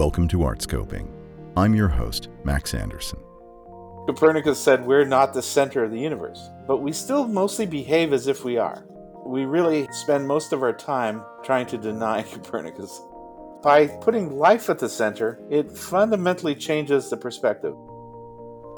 Welcome to Artscoping. I'm your host, Max Anderson. Copernicus said we're not the center of the universe, but we still mostly behave as if we are. We really spend most of our time trying to deny Copernicus. By putting life at the center, it fundamentally changes the perspective.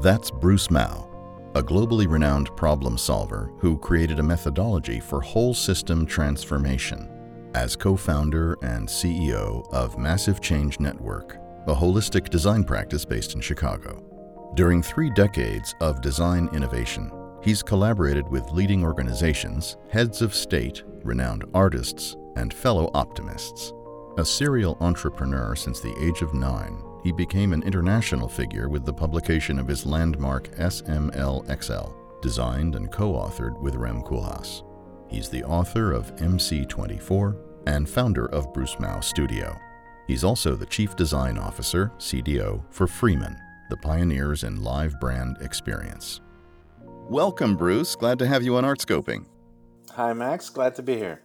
That's Bruce Mau, a globally renowned problem solver who created a methodology for whole system transformation. As co founder and CEO of Massive Change Network, a holistic design practice based in Chicago. During three decades of design innovation, he's collaborated with leading organizations, heads of state, renowned artists, and fellow optimists. A serial entrepreneur since the age of nine, he became an international figure with the publication of his landmark SML-XL, designed and co-authored with Rem Koolhaas. He's the author of MC24 and founder of Bruce Mau Studio. He's also the Chief Design Officer, CDO, for Freeman, the pioneers in live brand experience. Welcome, Bruce. Glad to have you on Artscoping. Hi, Max. Glad to be here.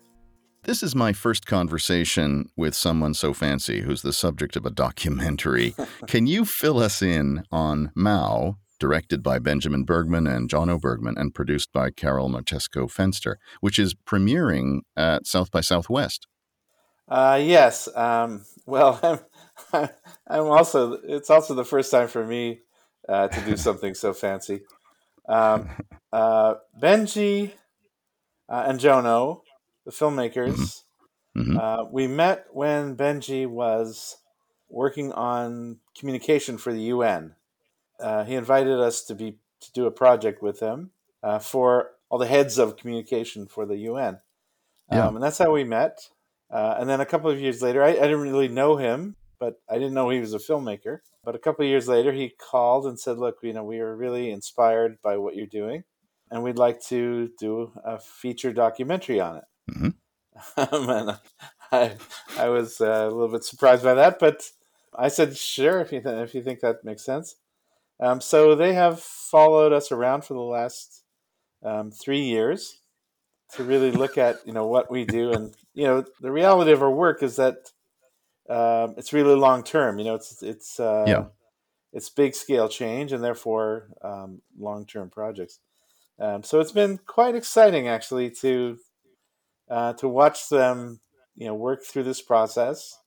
This is my first conversation with someone so fancy who's the subject of a documentary. Can you fill us in on Mau, directed by Benjamin Bergmann and John Bergmann, and produced by Karol Martesko-Fenster, which is premiering at South by Southwest? Uh, yes. Um, well, I'm, I'm also. It's also the first time for me uh, to do something so fancy. Um, uh, Benji uh, and Jono the filmmakers. Mm-hmm. mm-hmm. Uh, we met when Benji was working on communication for the UN. Uh, he invited us to be to do a project with him uh, for all the heads of communication for the UN, yeah. um, and that's how we met. Uh, and then a couple of years later, I, I, didn't really know him, but I didn't know he was a filmmaker. But a couple of years later, he called and said, "Look, you know, we are really inspired by what you're doing, and we'd like to do a feature documentary on it." Mm-hmm. Um, and I, I was uh, a little bit surprised by that, but I said, sure, if you, th- if you think that makes sense. Um, so they have followed us around for the last um, three years to really look at you know what we do, and you know the reality of our work is that um, it's really long term. You know, it's it's uh, yeah. it's big scale change, and therefore um, long term projects. Um, so it's been quite exciting actually to uh, to watch them, you know, work through this process.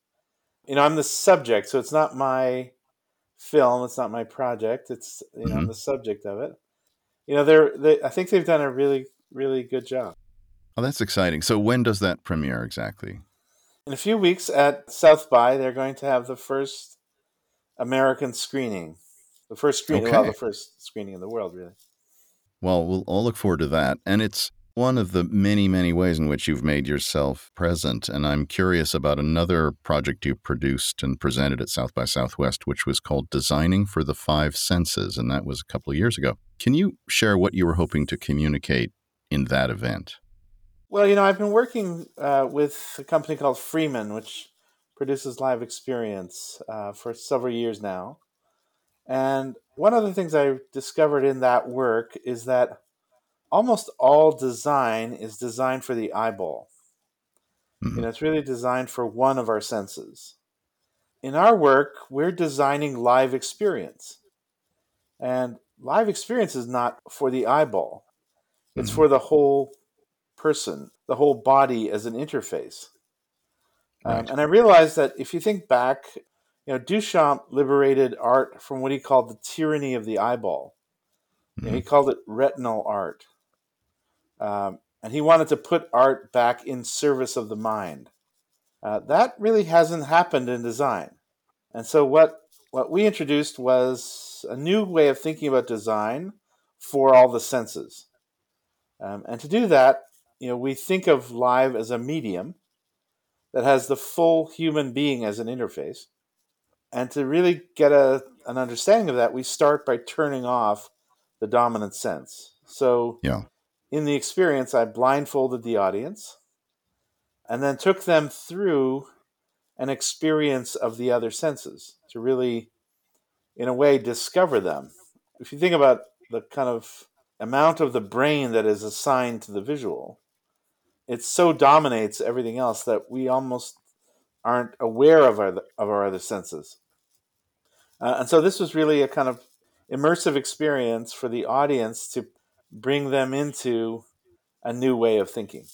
You know, I'm the subject, so it's not my film, it's not my project. It's you know, mm-hmm. The subject of it. You know, they're they, I think they've done a really really good job. Oh, that's exciting. So when does that premiere exactly? In a few weeks at South by, they're going to have the first American screening. The first screening, okay. well, the first screening in the world, really. Well, we'll all look forward to that. And it's one of the many, many ways in which you've made yourself present. And I'm curious about another project you produced and presented at South by Southwest, which was called Designing for the Five Senses. And that was a couple of years ago. Can you share what you were hoping to communicate in that event? Well, you know, I've been working uh, with a company called Freeman, which produces live experience uh, for several years now. And one of the things I discovered in that work is that almost all design is designed for the eyeball. Mm-hmm. You know, it's really designed for one of our senses. In our work, we're designing live experience. And live experience is not for the eyeball. It's mm-hmm. for the whole person, the whole body as an interface. Um, right. Um, and I realized that if you think back, you know, Duchamp liberated art from what he called the tyranny of the eyeball. Mm-hmm. You know, he mm-hmm. called it retinal art. Um, and he wanted to put art back in service of the mind. Uh, that really hasn't happened in design. And so what what we introduced was a new way of thinking about design for all the senses. Um, and to do that, you know, we think of live as a medium that has the full human being as an interface. And to really get a, an understanding of that, we start by turning off the dominant sense. So yeah in the experience, I blindfolded the audience and then took them through an experience of the other senses to really, in a way, discover them. If you think about the kind of amount of the brain that is assigned to the visual, it so dominates everything else that we almost aren't aware of our of our other senses. Uh, and so this was really a kind of immersive experience for the audience to bring them into a new way of thinking.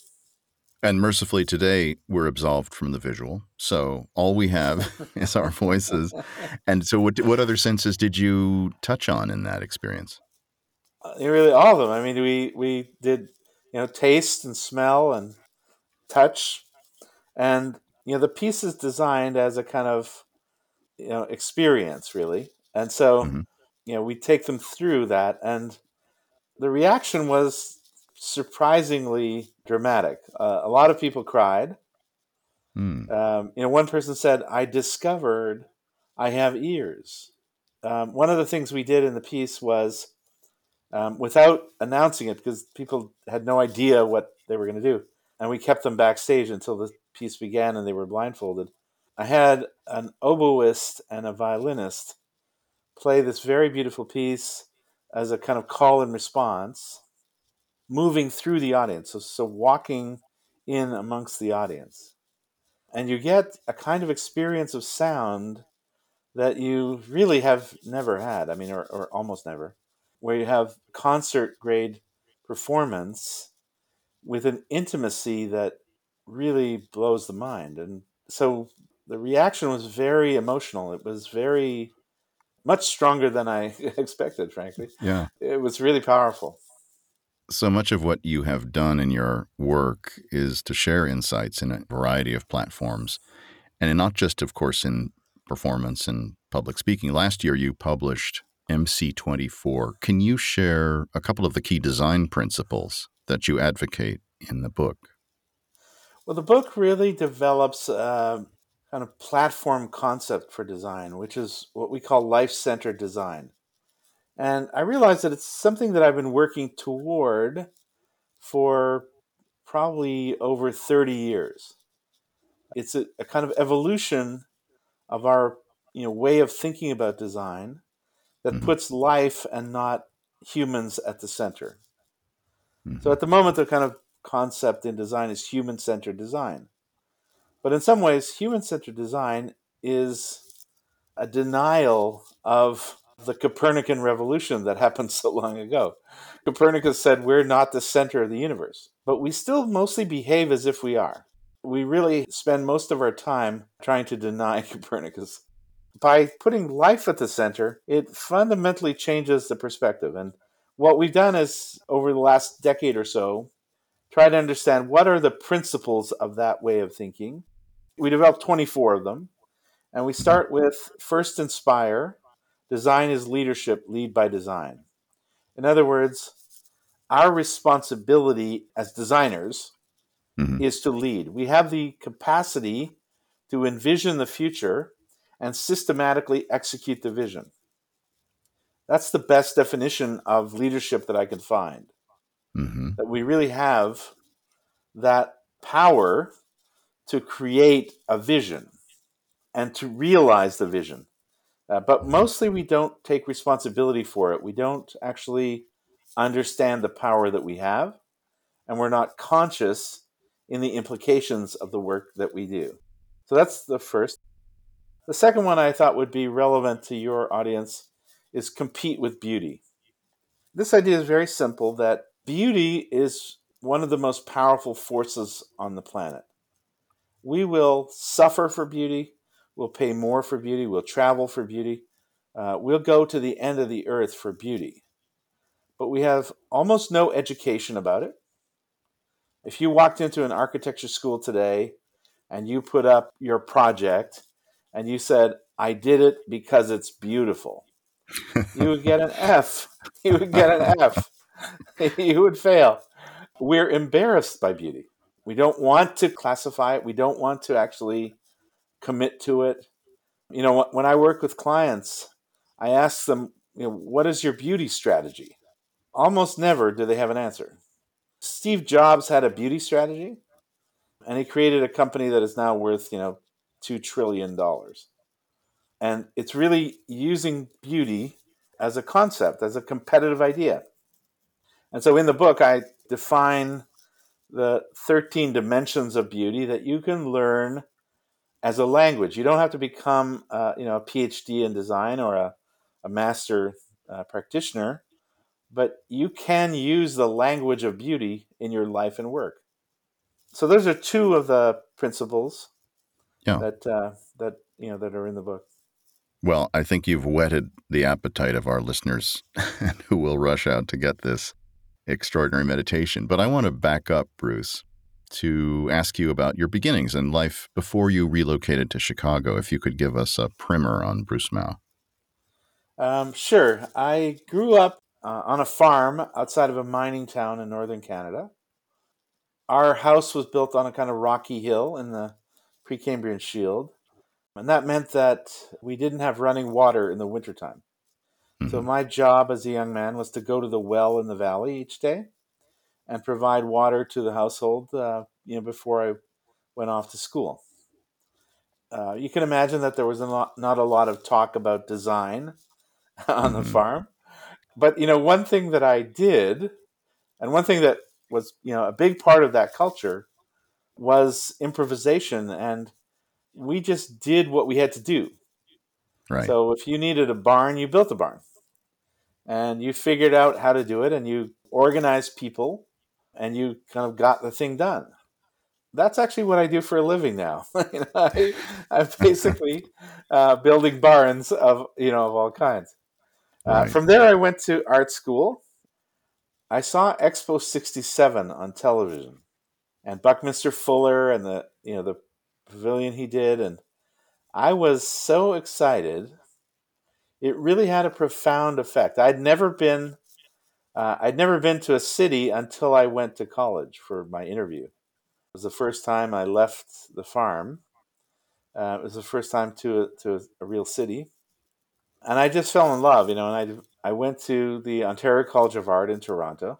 And mercifully today, we're absolved from the visual. So all we have is our voices. And so, what, what other senses did you touch on in that experience? Uh, really, all of them. I mean, we, we did, you know, taste and smell and touch. And, you know, the piece is designed as a kind of, you know, experience, really. And so, mm-hmm. you know, we take them through that. And the reaction was surprisingly dramatic. Uh, a lot of people cried. Mm. Um, you know, one person said, "I discovered I have ears." Um, one of the things we did in the piece was, um, without announcing it, because people had no idea what they were going to do, and we kept them backstage until the piece began and they were blindfolded. I had an oboist and a violinist play this very beautiful piece as a kind of call and response moving through the audience. So, so walking in amongst the audience. And you get a kind of experience of sound that you really have never had. I mean, or, or almost never, where you have concert grade performance with an intimacy that really blows the mind. And so the reaction was very emotional. It was very much stronger than I expected, frankly. Yeah. It was really powerful so much of what you have done in your work is to share insights in a variety of platforms, and not just, of course, in performance and public speaking. Last year, you published MC24. Can you share a couple of the key design principles that you advocate in the book? Well, the book really develops a kind of platform concept for design, which is what we call life centered design. And I realized that it's something that I've been working toward for probably over 30 years. It's a, a, kind of evolution of our you know way of thinking about design that mm-hmm. puts life and not humans at the center. Mm-hmm. So at the moment the kind of concept in design is human centered design. But in some ways human centered design is a denial of the Copernican revolution that happened so long ago. Copernicus said we're not the center of the universe, but we still mostly behave as if we are. We really spend most of our time trying to deny Copernicus. By putting life at the center, it fundamentally changes the perspective. And what we've done is, over the last decade or so, try to understand what are the principles of that way of thinking. We developed 24 of them. And we start with first inspire, Design is leadership, lead by design. In other words, our responsibility as designers mm-hmm. is to lead. We have the capacity to envision the future and systematically execute the vision. That's the best definition of leadership that I can find. Mm-hmm. That we really have that power to create a vision and to realize the vision. Uh, but mostly we don't take responsibility for it. We don't actually understand the power that we have, and we're not conscious in the implications of the work that we do. So that's the first. The second one I thought would be relevant to your audience is compete with beauty. This idea is very simple that beauty is one of the most powerful forces on the planet. We will suffer for beauty, We'll pay more for beauty. We'll travel for beauty. Uh, we'll go to the end of the earth for beauty. But we have almost no education about it. If you walked into an architecture school today and you put up your project and you said, I did it because it's beautiful, you would get an F. You would get an F. you would fail. We're embarrassed by beauty. We don't want to classify it. We don't want to actually commit to it. You know, when I work with clients, I ask them, you know, what is your beauty strategy? Almost never do they have an answer. Steve Jobs had a beauty strategy, and he created a company that is now worth, you know, $2 trillion. And it's really using beauty as a concept, as a competitive idea. And so in the book, I define the 13 dimensions of beauty that you can learn as a language. You don't have to become, uh, you know, a PhD in design or a, a master uh, practitioner, but you can use the language of beauty in your life and work. So those are two of the principles Yeah. that uh, that you know that are in the book. Well, I think you've whetted the appetite of our listeners who will rush out to get this extraordinary meditation. But I want to back up, Bruce, to ask you about your beginnings in life before you relocated to Chicago. If you could give us a primer on Bruce Mau. Um, sure. I grew up uh, on a farm outside of a mining town in northern Canada. Our house was built on a kind of rocky hill in the Precambrian Shield, and that meant that we didn't have running water in the wintertime. So Mhm. my job as a young man was to go to the well in the valley each day and provide water to the household, uh, you know, before I went off to school. Uh, you can imagine that there was a lot, not a lot of talk about design on the Mhm. farm, but you know, one thing that I did, and one thing that was you know a big part of that culture was improvisation, and we just did what we had to do. Right. So if you needed a barn, you built a barn. And you figured out how to do it and you organized people and you kind of got the thing done. That's actually what I do for a living now. You know, I, I'm basically uh, building barns of you know of all kinds. Uh, Right. From there, I went to art school. I saw Expo '67 on television, and Buckminster Fuller and the you know the pavilion he did, and I was so excited. It really had a profound effect. I'd never been, uh, I'd never been to a city until I went to college for my interview. It was the first time I left the farm. Uh, it was the first time to a, to a, real city, and I just fell in love. You know, and I I went to the Ontario College of Art in Toronto.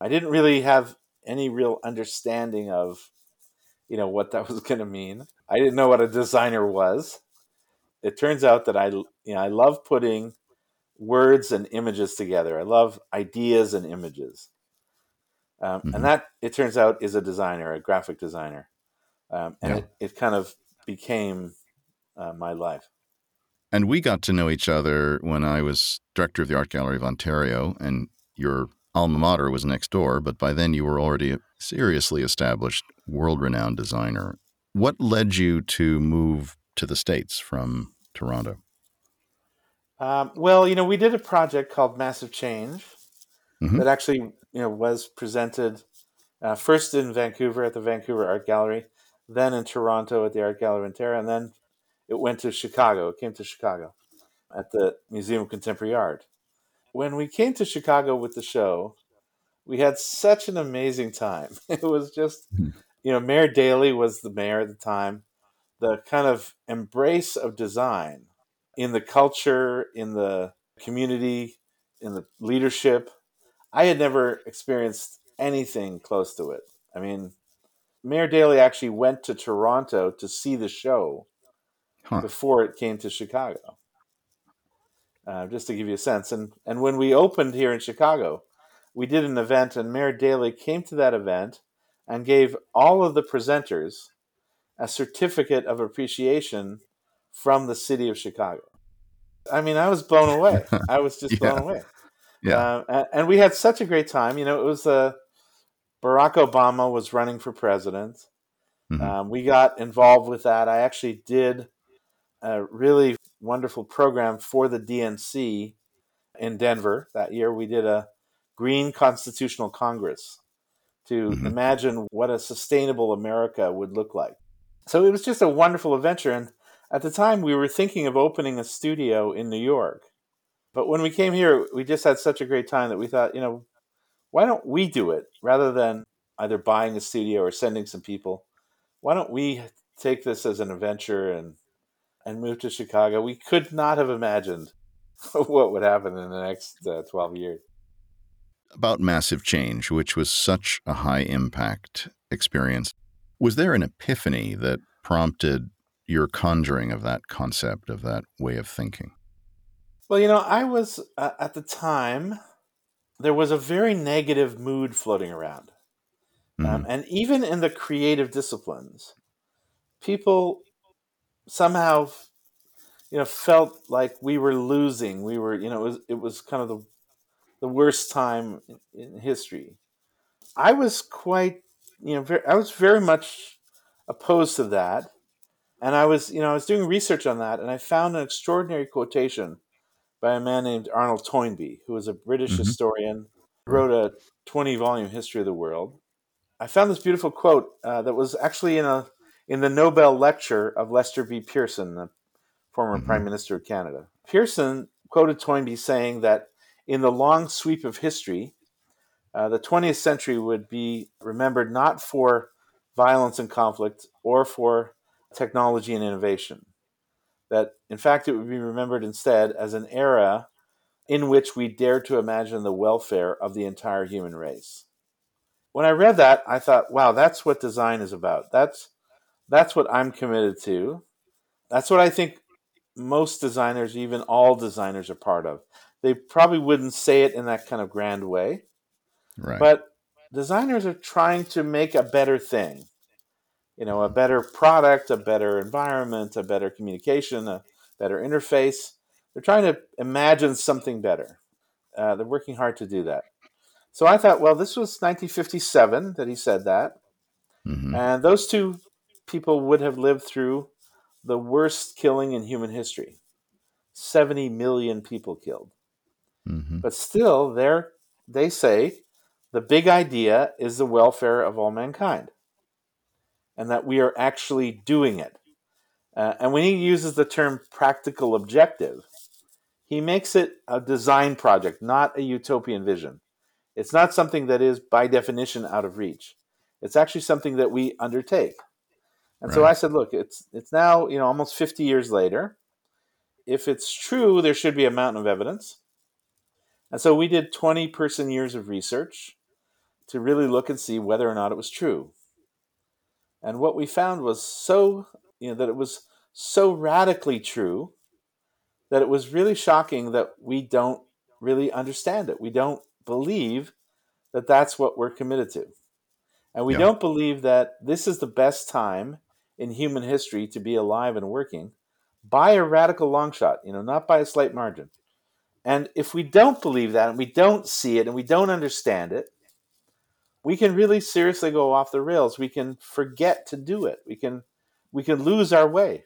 I didn't really have any real understanding of, you know, what that was going to mean. I didn't know what a designer was. It turns out that I, you know, I love putting words and images together. I love ideas and images, um, Mhm. and that it turns out is a designer, a graphic designer, um, and Yeah. it, it kind of became uh, my life. And we got to know each other when I was director of the Art Gallery of Ontario, and your alma mater was next door, but by then you were already a seriously established, world renowned designer. What led you to move to the States from Toronto? Um, well, you know, we did a project called Massive Change Mhm. that actually, you know, was presented uh, first in Vancouver at the Vancouver Art Gallery, then in Toronto at the Art Gallery of Ontario, and then it went to Chicago. It came to Chicago at the Museum of Contemporary Art. When we came to Chicago with the show, we had such an amazing time. It was just, Mhm. you know, Mayor Daley was the mayor at the time. The kind of embrace of design in the culture, in the community, in the leadership. I had never experienced anything close to it. I mean, Mayor Daley actually went to Toronto to see the show Huh. before it came to Chicago. Uh, just to give you a sense, and and when we opened here in Chicago, we did an event, and Mayor Daley came to that event and gave all of the presenters a certificate of appreciation from the city of Chicago. I mean, I was blown away. I was just blown away. Yeah. Uh, and we had such a great time. You know, it was uh, Barack Obama was running for president. Mhm. Um, we got involved with that. I actually did a really wonderful program for the DNC in Denver that year. We did a Green Constitutional Congress to Mhm. imagine what a sustainable America would look like. So it was just a wonderful adventure. And at the time, we were thinking of opening a studio in New York. But when we came here, we just had such a great time that we thought, you know, why don't we do it rather than either buying a studio or sending some people? Why don't we take this as an adventure and and move to Chicago? We could not have imagined what would happen in the next uh, twelve years. About massive change, which was such a high impact experience, was there an epiphany that prompted your conjuring of that concept, of that way of thinking? Well, you know, I was uh, at the time there was a very negative mood floating around. Um, Mhm. and even in the creative disciplines, people somehow, you know, felt like we were losing. We were, you know, it was, it was kind of the, the worst time in, in history. I was quite, you know, very, I was very much opposed to that. And I was, you know, I was doing research on that and I found an extraordinary quotation by a man named Arnold Toynbee, who was a British mm-hmm. historian, wrote a 20 volume history of the world. I found this beautiful quote uh, that was actually in a in the Nobel lecture of Lester B. Pearson, the former mm-hmm. Prime Minister of Canada. Pearson quoted Toynbee saying that in the long sweep of history, uh, the 20th century would be remembered not for violence and conflict or for technology and innovation. That, in fact, it would be remembered instead as an era in which we dare to imagine the welfare of the entire human race. When I read that, I thought, wow, that's what design is about. That's that's what I'm committed to. That's what I think most designers, even all designers, are part of. They probably wouldn't say it in that kind of grand way, right. but designers are trying to make a better thing you know, a better product, a better environment, a better communication, a better interface. They're trying to imagine something better. Uh, they're working hard to do that. So I thought, well, this was 1957 that he said that. Mm-hmm. And those two people would have lived through the worst killing in human history 70 million people killed. Mm-hmm. But still, they're, they say the big idea is the welfare of all mankind and that we are actually doing it. Uh, and when he uses the term practical objective, he makes it a design project, not a utopian vision. It's not something that is, by definition, out of reach. It's actually something that we undertake. And right. so I said, look, it's it's now you know almost 50 years later. If it's true, there should be a mountain of evidence. And so we did 20 person years of research to really look and see whether or not it was true. And what we found was so, you know, that it was so radically true that it was really shocking that we don't really understand it. We don't believe that that's what we're committed to. And we yeah. don't believe that this is the best time in human history to be alive and working by a radical long shot, you know, not by a slight margin. And if we don't believe that and we don't see it and we don't understand it, we can really seriously go off the rails. We can forget to do it. We can we can lose our way.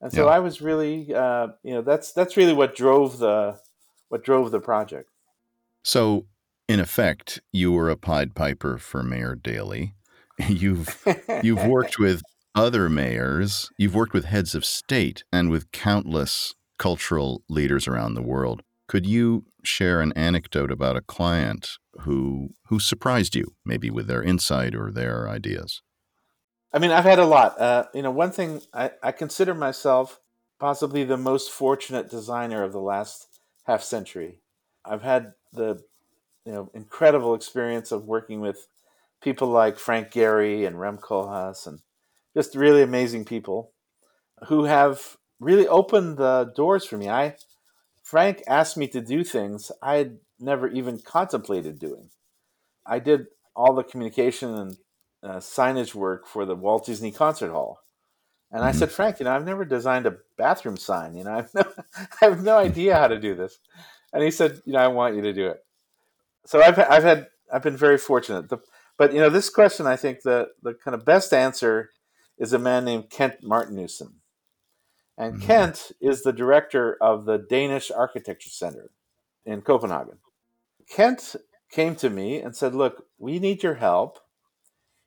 And so yeah. I was really, uh, you know, that's that's really what drove the what drove the project. So, in effect, you were a Pied Piper for Mayor Daley. You've you've worked with other mayors. You've worked with heads of state and with countless cultural leaders around the world. Could you share an anecdote about a client who who surprised you, maybe with their insight or their ideas? I mean, I've had a lot. Uh, you know, one thing I, I consider myself possibly the most fortunate designer of the last half century. I've had the you know incredible experience of working with people like Frank Gehry and Rem Koolhaas and just really amazing people who have really opened the doors for me. I Frank asked me to do things I had never even contemplated doing. I did all the communication and uh, signage work for the Walt Disney Concert Hall. And I mm-hmm. said, Frank, you know, I've never designed a bathroom sign. You know, I have, no, I have no idea how to do this. And he said, you know, I want you to do it. So I've, I've had, I've been very fortunate. The, but, you know, this question, I think the, the kind of best answer is a man named Kent Martinussen. And mm-hmm. Kent is the director of the Danish Architecture Center in Copenhagen. Kent came to me and said, Look, we need your help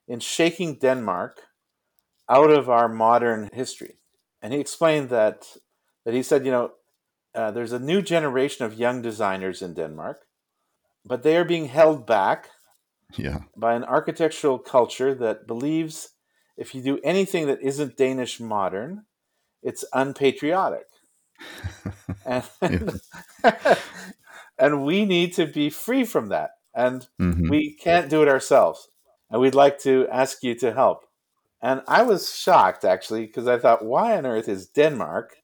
in shaking Denmark out of our modern history. And he explained that, that he said, You know, uh, there's a new generation of young designers in Denmark, but they are being held back yeah. by an architectural culture that believes if you do anything that isn't Danish modern, it's unpatriotic. and, and we need to be free from that. And mm-hmm. we can't do it ourselves. And we'd like to ask you to help. And I was shocked actually because I thought, why on earth is Denmark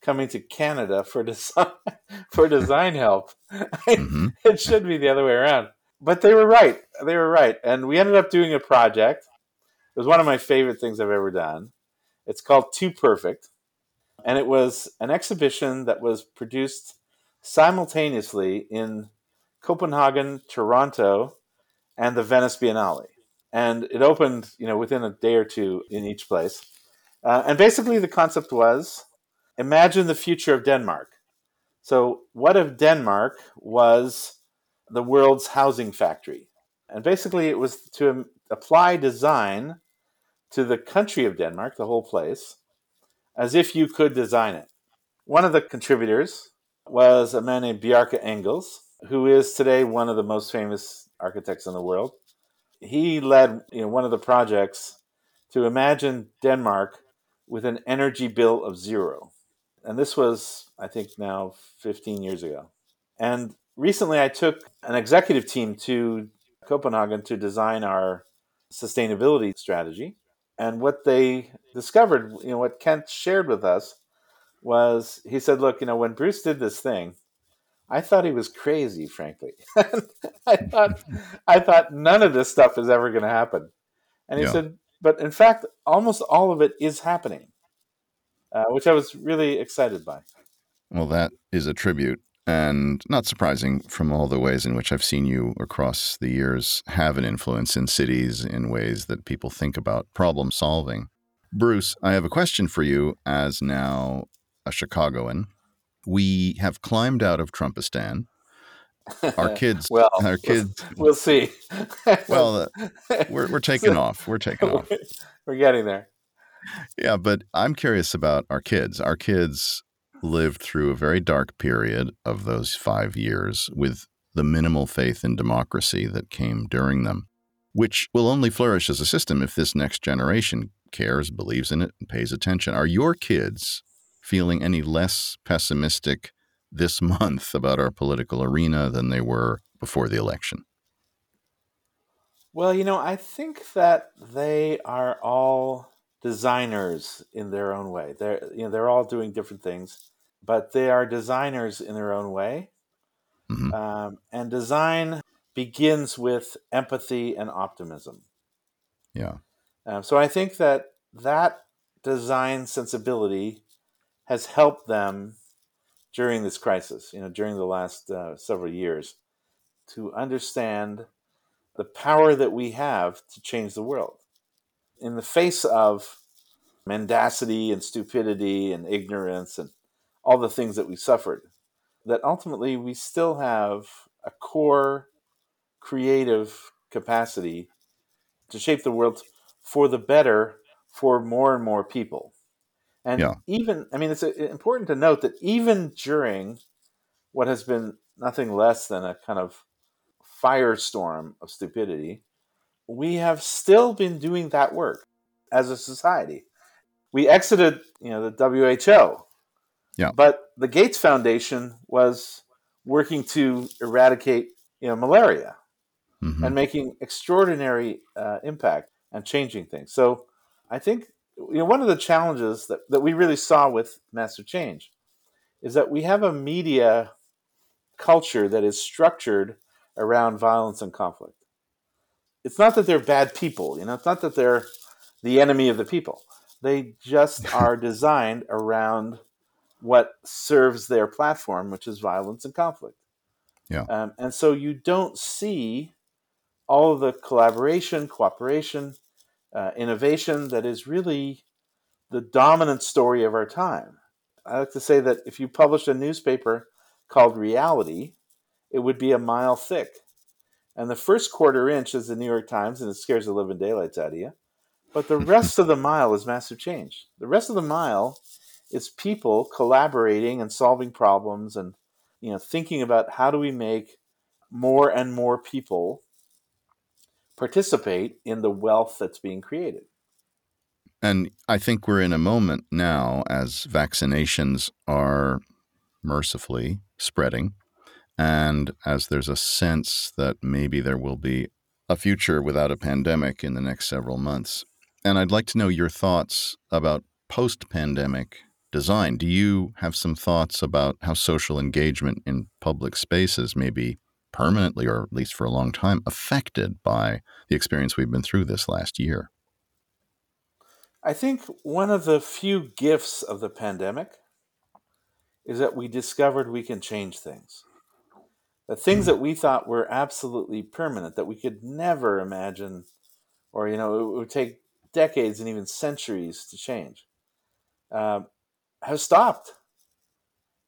coming to Canada for design for design help? Mm-hmm. it should be the other way around. But they were right. They were right. And we ended up doing a project. It was one of my favorite things I've ever done It's called Too Perfect. And it was an exhibition that was produced simultaneously in Copenhagen, Toronto, and the Venice Biennale. And it opened, you know, within a day or two in each place. Uh, and basically, the concept was imagine the future of Denmark. So, what if Denmark was the world's housing factory? And basically, it was to apply design to the country of Denmark, the whole place, as if you could design it. One of the contributors was a man named Bjarke Ingels, who is today one of the most famous architects in the world. He led you know, one of the projects to imagine Denmark with an energy bill of zero. And this was, I think, now 15 years ago. And recently I took an executive team to Copenhagen to design our sustainability strategy. And what they discovered, you know, what Kent shared with us was he said, look, you know, when Bruce did this thing, I thought he was crazy, frankly. I thought I thought none of this stuff is ever going to happen. And he yeah. said, but in fact, almost all of it is happening, uh, which I was really excited by. Well, that is a tribute, and not surprising from all the ways in which I've seen you across the years have an influence in cities in ways that people think about problem solving. Bruce, I have a question for you as now a Chicagoan. We have climbed out of Trumpistan. Our kids, well, our kids, we'll see. well, uh, we're we're taking off. We're taking off. We're getting there. Yeah, but I'm curious about our kids. Our kids lived through a very dark period of those five years with the minimal faith in democracy that came during them, which will only flourish as a system if this next generation cares, believes in it, and pays attention. Are your kids feeling any less pessimistic this month about our political arena than they were before the election? Well, you know, I think that they are all designers in their own way. They're you know they're all doing different things, but they are designers in their own way. Mm-hmm. Um, and design begins with empathy and optimism. Yeah. Um, so I think that that design sensibility has helped them during this crisis, you know, during the last uh, several years, to understand the power that we have to change the world. In the face of mendacity and stupidity and ignorance and all the things that we suffered, that ultimately we still have a core creative capacity to shape the world for the better for more and more people. And yeah. even, I mean, it's uh, important to note that even during what has been nothing less than a kind of firestorm of stupidity, we have still been doing that work as a society. We exited, you know, the WHO. Yeah. But the Gates Foundation was working to eradicate, you know, malaria mm-hmm. and making extraordinary uh, impact and changing things. So I think you know one of the challenges that, that we really saw with massive change is that we have a media culture that is structured around violence and conflict it's not that they're bad people you know it's not that they're the enemy of the people they just are designed around what serves their platform which is violence and conflict yeah um, and so you don't see all of the collaboration cooperation uh, innovation that is really the dominant story of our time. I like to say that if you published a newspaper called Reality, it would be a mile thick. And the first quarter inch is the New York Times, and it scares the living daylights out of you. But the rest of the mile is massive change. The rest of the mile is people collaborating and solving problems and you know thinking about how do we make more and more people participate in the wealth that's being created. And I think we're in a moment now as vaccinations are mercifully spreading, and as there's a sense that maybe there will be a future without a pandemic in the next several months. And I'd like to know your thoughts about post pandemic design. Do you have some thoughts about how social engagement in public spaces may be permanently, or at least for a long time, affected by the experience we've been through this last year? I think one of the few gifts of the pandemic is that we discovered we can change things. The things that we thought were absolutely permanent, that we could never imagine, or, you know, it would take decades and even centuries to change, uh, have stopped.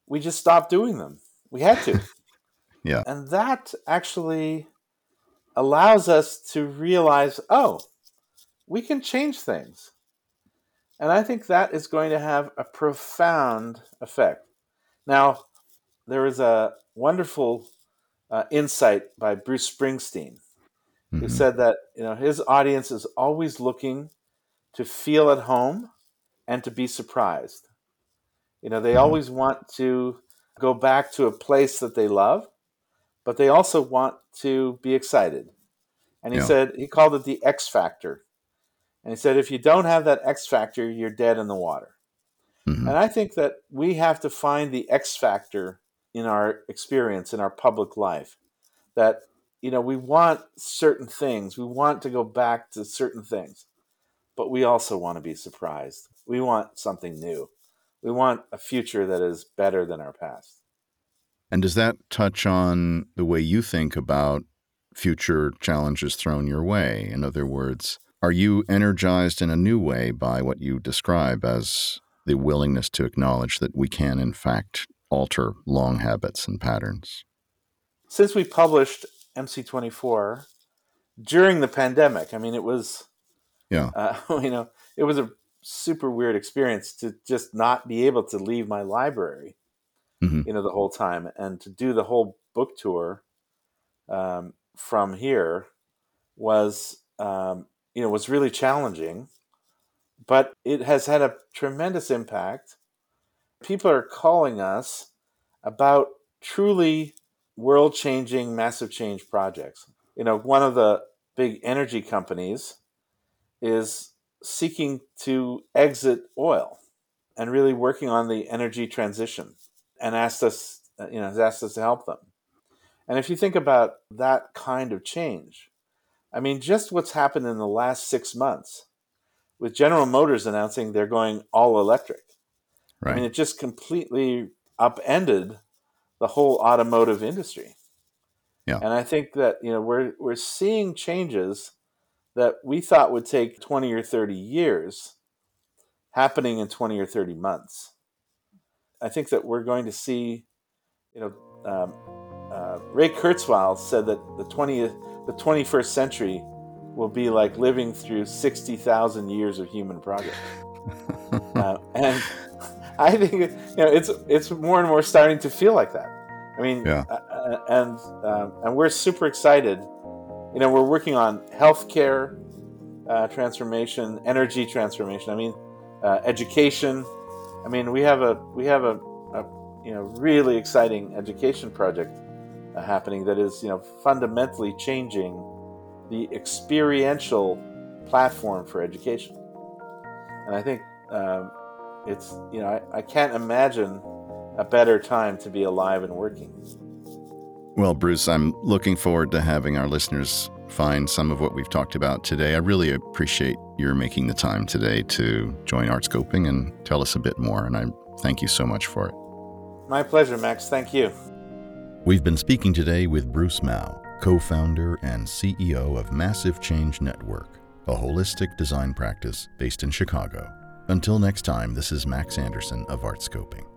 We just stopped doing them. We had to. yeah. And that actually allows us to realize oh, we can change things. And I think that is going to have a profound effect. Now, there is a wonderful uh, insight by Bruce Springsteen, mm-hmm. who said that you know his audience is always looking to feel at home and to be surprised. You know, they mm-hmm. always want to go back to a place that they love, but they also want to be excited. And he yeah. said he called it the X factor. And he said if you don't have that X factor, you're dead in the water. Mm-hmm. And I think that we have to find the X factor in our experience in our public life. That you know, we want certain things. We want to go back to certain things. But we also want to be surprised. We want something new. We want a future that is better than our past. And does that touch on the way you think about future challenges thrown your way? In other words, are you energized in a new way by what you describe as the willingness to acknowledge that we can, in fact, alter long habits and patterns? Since we published MC24 during the pandemic, I mean, it was, yeah, uh, you know, it was a super weird experience to just not be able to leave my library, mm-hmm. you know, the whole time and to do the whole book tour um, from here was, um, you know, was really challenging but it has had a tremendous impact. People are calling us about truly world changing, massive change projects. You know, one of the big energy companies is seeking to exit oil and really working on the energy transition and asked us, uh, you know, has asked us to help them. And if you think about that kind of change, I mean, just what's happened in the last six months with General Motors announcing they're going all electric. Right. I mean, it just completely upended the whole automotive industry. Yeah. And I think that you know we're we're seeing changes that we thought would take 20 or 30 years happening in 20 or 30 months. I think that we're going to see, you know, um, uh, Ray Kurzweil said that the 20th, the 21st century will be like living through 60,000 years of human progress. uh, and I think you know it's it's more and more starting to feel like that. I mean, yeah. Uh, uh, and um, and we're super excited. You know, we're working on healthcare uh, transformation, energy transformation. I mean, uh, education. I mean, we have a we have a, a you know really exciting education project uh, happening that is you know fundamentally changing the experiential platform for education. And I think um, it's, you know, I, I can't imagine a better time to be alive and working. Well, Bruce, I'm looking forward to having our listeners find some of what we've talked about today. I really appreciate your making the time today to join Artscoping and tell us a bit more, and I thank you so much for it. My pleasure, Max. Thank you. We've been speaking today with Bruce Mau, co founder and CEO of Massive Change Network, a holistic design practice based in Chicago. Until next time, this is Max Anderson of Artscoping.